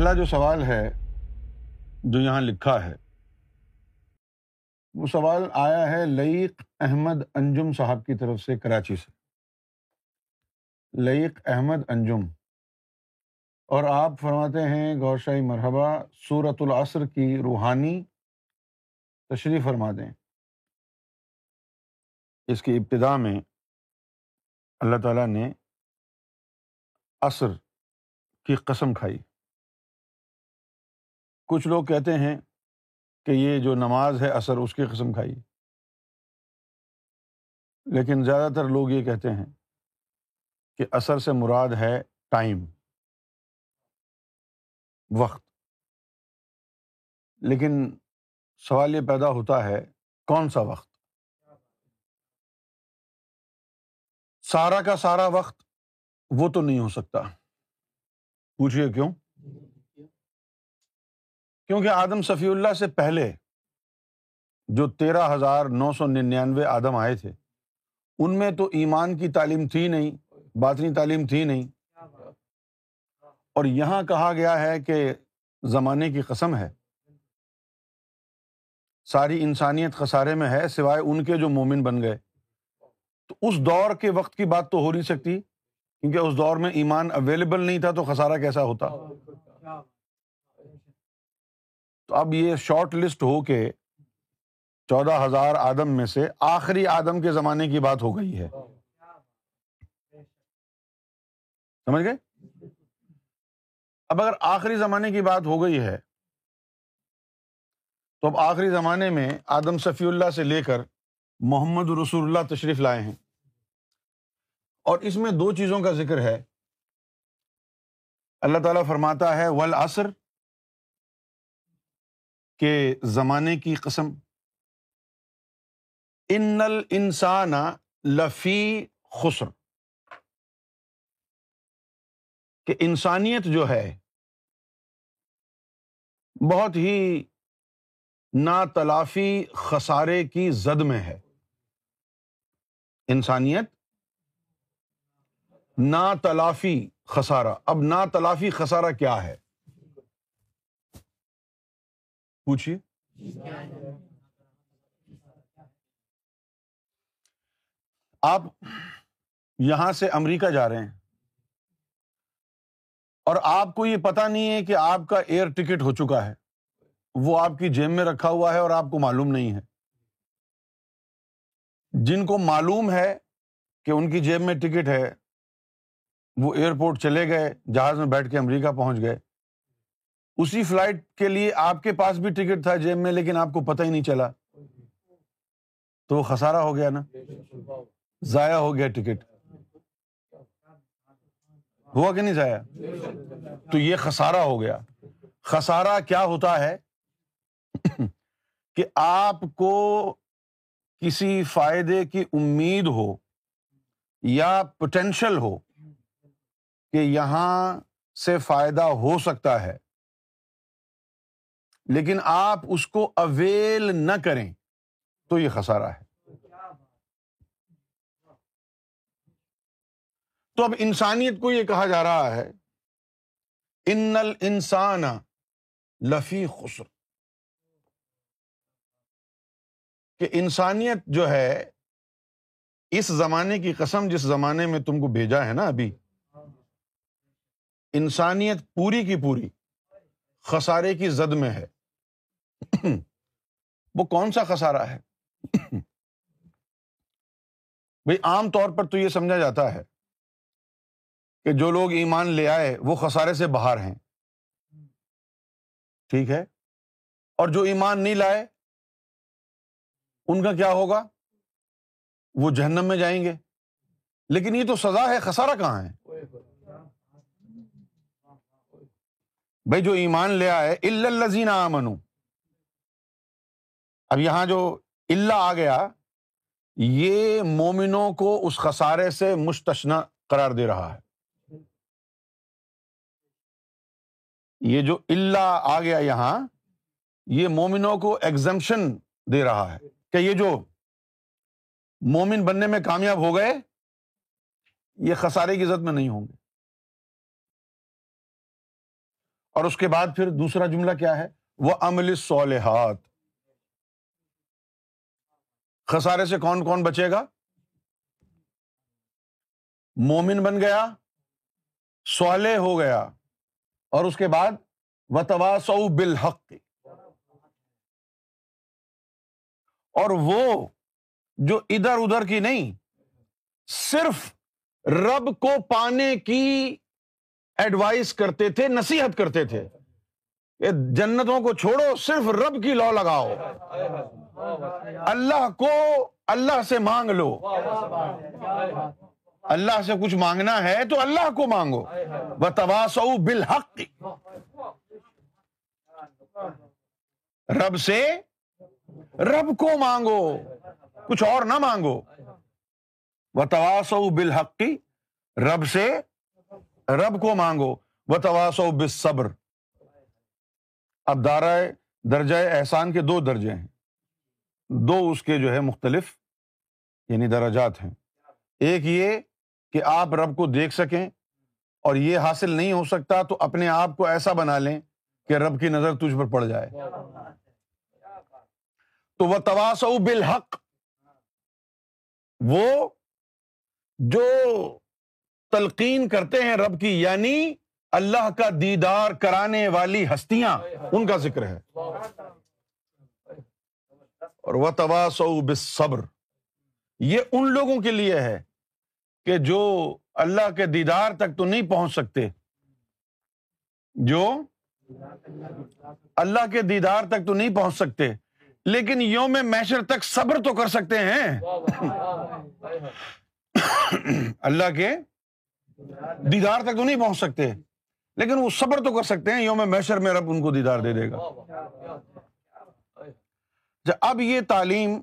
پہلا جو سوال ہے، جو یہاں لکھا ہے، وہ سوال آیا ہے لئیق احمد انجم صاحب کی طرف سے کراچی سے۔ لئیق احمد انجم۔ اور آپ فرماتے ہیں گور شاہی، مرحبا صورت العصر کی روحانی تشریف فرما دیں اس کی ابتدا میں اللہ تعالیٰ نے عصر کی قسم کھائی۔ کچھ لوگ کہتے ہیں کہ یہ جو نماز ہے اثر اس کی قسم کھائی۔ لیکن زیادہ تر لوگ یہ کہتے ہیں کہ اثر سے مراد ہے ٹائم، وقت۔ لیکن سوال یہ پیدا ہوتا ہے کون سا وقت؟ سارا کا سارا وقت وہ تو نہیں ہو سکتا۔ پوچھیے کیوں؟ کیونکہ آدم صفی اللہ سے پہلے جو تیرہ ہزار نو سو ننانوے آدم آئے تھے، ان میں تو ایمان کی تعلیم تھی نہیں، باطنی تعلیم تھی نہیں۔ اور یہاں کہا گیا ہے کہ زمانے کی قسم ہے۔ ساری انسانیت خسارے میں ہے، سوائے ان کے جو مومن بن گئے۔ تو اس دور کے وقت کی بات تو ہو نہیں سکتی، کیونکہ اس دور میں ایمان اویلیبل نہیں تھا تو خسارہ کیسا ہوتا؟ تو اب یہ شارٹ لسٹ ہو کے چودہ ہزار آدم میں سے آخری آدم کے زمانے کی بات ہو گئی ہے۔ سمجھ گئے؟ اب اگر آخری زمانے کی بات ہو گئی ہے، تو اب آخری زمانے میں آدم صفی اللہ سے لے کر محمد رسول اللہ تشریف لائے ہیں۔ اور اس میں دو چیزوں کا ذکر ہے۔ اللہ تعالیٰ فرماتا ہے ول عصر کے زمانے کی قسم۔ ان انسان لفی خسر۔ کہ انسانیت جو ہے، بہت ہی نا تلافی خسارے کی زد میں ہے۔ انسانیت نا تلافی خسارا اب نا تلافی خسارا کیا ہے؟ پوچھیے آپ یہاں سے امریکہ جا رہے ہیں اور آپ کو یہ پتا نہیں ہے کہ آپ کا ایئر ٹکٹ ہو چکا ہے وہ آپ کی جیب میں رکھا ہوا ہے اور آپ کو معلوم نہیں ہے جن کو معلوم ہے کہ ان کی جیب میں ٹکٹ ہے وہ ایئرپورٹ چلے گئے جہاز میں بیٹھ کے امریکہ پہنچ گئے اسی فلائٹ کے لیے آپ کے پاس بھی ٹکٹ تھا جیب میں، لیکن آپ کو پتہ ہی نہیں چلا۔ تو وہ خسارا ہو گیا نا۔ ضائع ہو گیا ٹکٹ۔ ہوا کہ نہیں ضائع؟ تو یہ خسارا ہو گیا۔ خسارا کیا ہوتا ہے کہ آپ کو کسی فائدے کی امید ہو یا پوٹینشل ہو کہ یہاں سے فائدہ ہو سکتا ہے۔ لیکن آپ اس کو اویل نہ کریں تو یہ خسارا ہے۔ تو اب انسانیت کو یہ کہا جا رہا ہے ان انسان لفی خسر۔ کہ انسانیت جو ہے، اس زمانے کی قسم جس زمانے میں تم کو بھیجا ہے نا ابھی، انسانیت پوری کی پوری خسارے کی زد میں ہے۔ وہ کون سا خسارا ہے؟ بھائی عام طور پر تو یہ سمجھا جاتا ہے کہ جو لوگ ایمان لے آئے وہ خسارے سے باہر ہیں۔ ٹھیک ہے؟ اور جو ایمان نہیں لائے، ان کا کیا ہوگا؟ وہ جہنم میں جائیں گے۔ لیکن یہ تو سزا ہے خسارا کہاں ہے؟ بھائی جو ایمان لے آئے الزین منو اب یہاں جو اللہ آ گیا، یہ مومنوں کو اس خسارے سے مستشنا قرار دے رہا ہے۔ یہ جو اللہ آ گیا یہاں، یہ مومنوں کو ایگزمشن دے رہا ہے کہ یہ جو مومن بننے میں کامیاب ہو گئے، یہ خسارے کی عزت میں نہیں ہوں گے۔ اور اس کے بعد پھر دوسرا جملہ کیا ہے؟ وہ عمل صالحات خسارے سے کون کون بچے گا؟ مومن بن گیا، صالح ہو گیا، اور اس کے بعد و تواس بالحق۔ اور وہ جو ادھر ادھر کی نہیں، صرف رب کو پانے کی ایڈوائس کرتے تھے، نصیحت کرتے تھے جنتوں کو چھوڑو، صرف رب کی لو لگاؤ۔ اللہ کو اللہ سے مانگ لو۔ اللہ سے کچھ مانگنا ہے تو اللہ کو مانگو۔ وہ تواسو بالحق۔ رب سے رب کو مانگو۔ کچھ اور نہ مانگو۔ وہ تواسو بالحقی رب سے رب کو مانگو۔ وہ تواسو بال صبر اب دارا درجۂ احسان کے دو درجے ہیں۔ دو اس کے جو ہے مختلف یعنی درجات ہیں۔ ایک یہ کہ آپ رب کو دیکھ سکیں اور یہ حاصل نہیں ہو سکتا تو اپنے آپ کو ایسا بنا لیں کہ رب کی نظر تجھ پر پڑ جائے۔ تو وہ تواس بالحق۔ وہ جو تلقین کرتے ہیں رب کی یعنی اللہ کا دیدار کرانے والی ہستیاں، ان کا ذکر ہے۔ اور وہ تواس صبر یہ ان لوگوں کے لیے ہے کہ جو اللہ کے دیدار تک تو نہیں پہنچ سکتے۔ جو اللہ کے دیدار تک تو نہیں پہنچ سکتے، لیکن یوم میشر تک صبر تو کر سکتے ہیں۔ اللہ کے دیدار تک تو نہیں پہنچ سکتے، لیکن وہ صبر تو کر سکتے ہیں۔ یوم میشر میں رب ان کو دیدار دے دے گا۔ اب یہ تعلیم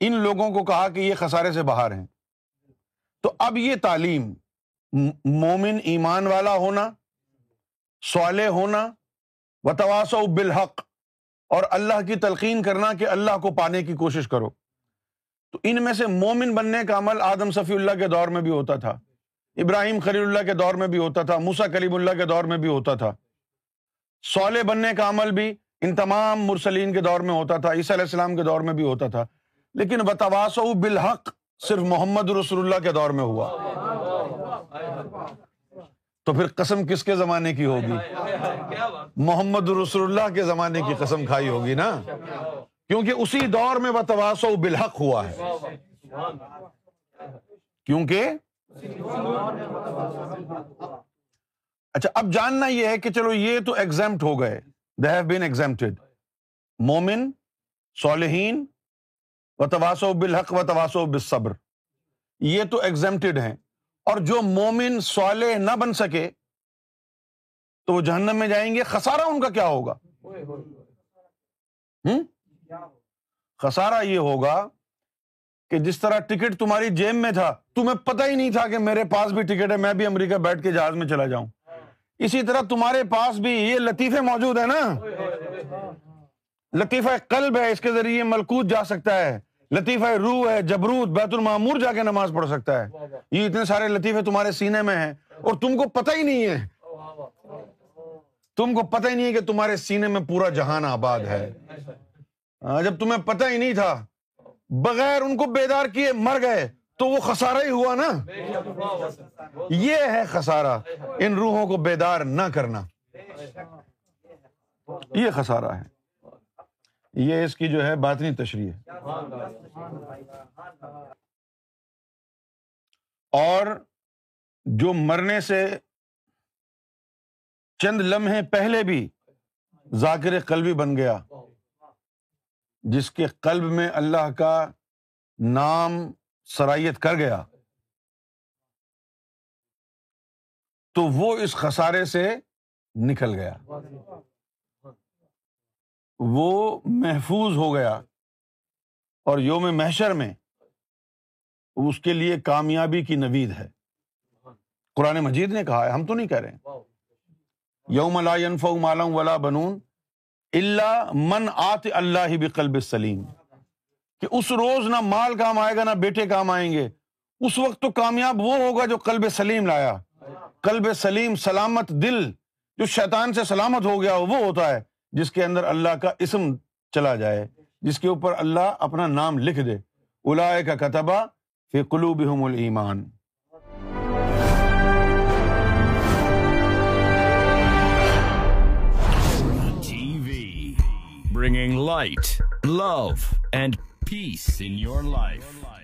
ان لوگوں کو کہا کہ یہ خسارے سے باہر ہیں۔ تو اب یہ تعلیم مومن ایمان والا ہونا، صالح ہونا و تواس بالحق اور اللہ کی تلقین کرنا کہ اللہ کو پانے کی کوشش کرو۔ تو ان میں سے مومن بننے کا عمل آدم صفی اللہ کے دور میں بھی ہوتا تھا، ابراہیم خلیل اللہ کے دور میں بھی ہوتا تھا موسا کلیم اللہ کے دور میں بھی ہوتا تھا۔ صالح بننے کا عمل بھی ان تمام مرسلین کے دور میں ہوتا تھا، عیسیٰ علیہ السلام کے دور میں بھی ہوتا تھا۔ لیکن بتواس بالحق، صرف محمد رسول اللہ کے دور میں ہوا۔ تو پھر قسم کس کے زمانے کی ہوگی؟ محمد رسول اللہ کے زمانے کی قسم کھائی ہوگی نا؟ کیونکہ اسی دور میں بتواس بالحق ہوا ہے۔ کیونکہ؟ اچھا اب جاننا یہ ہے کہ چلو یہ تو ایگزامٹ ہو گئے۔ دے ہیو بین ایگزامپٹیڈ مومن صالحین و تواسو بالحق و تواسو بالصبر یہ تو ایگزامپٹیڈ ہیں اور جو مومن صالح نہ بن سکے تو وہ جہنم میں جائیں گے خسارا ان کا کیا ہوگا خسارا یہ ہوگا کہ جس طرح ٹکٹ تمہاری جیب میں تھا تمہیں پتہ ہی نہیں تھا کہ میرے پاس بھی ٹکٹ ہے میں بھی امریکہ بیٹھ کے جہاز میں چلا جاؤں اسی طرح تمہارے پاس بھی یہ لطیفے موجود ہے نا۔ لطیفہ قلب ہے، اس کے ذریعے ملکوت جا سکتا ہے۔ لطیفہ روح ہے، جبروت، بیت المعمور جا کے نماز پڑھ سکتا ہے۔ یہ اتنے سارے لطیفے تمہارے سینے میں ہیں اور تم کو پتہ ہی نہیں ہے۔ تم کو پتہ ہی نہیں ہے کہ تمہارے سینے میں پورا جہان آباد ہے۔ ہاں، جب تمہیں پتہ ہی نہیں تھا، بغیر ان کو بیدار کیے مر گئے۔ تو وہ خسارا ہی ہوا نا۔ یہ ہے خسارا ان روحوں کو بیدار نہ کرنا۔ یہ خسارا ہے۔ یہ اس کی جو ہے باطنی تشریح ہے۔ اور جو مرنے سے چند لمحے پہلے بھی ذاکر قلبی بن گیا، جس کے قلب میں اللہ کا نام سرائیت کر گیا۔ تو وہ اس خسارے سے نکل گیا۔ وہ محفوظ ہو گیا۔ اور یوم محشر میں اس کے لیے کامیابی کی نوید ہے۔ قرآن مجید نے کہا ہے، ہم تو نہیں کہہ رہے۔ یوم لا ينفع مالا ولا بنون اللہ من آت اللہ بقلب سلیم۔ کہ اس روز نہ مال کام آئے گا نہ بیٹے کام آئیں گے۔ اس وقت تو کامیاب وہ ہوگا جو قلب سلیم لایا۔ قلب سلیم سلامت دل جو شیطان سے سلامت ہو گیا وہ ہوتا ہے جس کے اندر اللہ کا اسم چلا جائے جس کے اوپر اللہ اپنا نام لکھ دے۔ الا کا کتبہ فی قلوبہم الایمان۔ Bringing light, love, and peace in your life.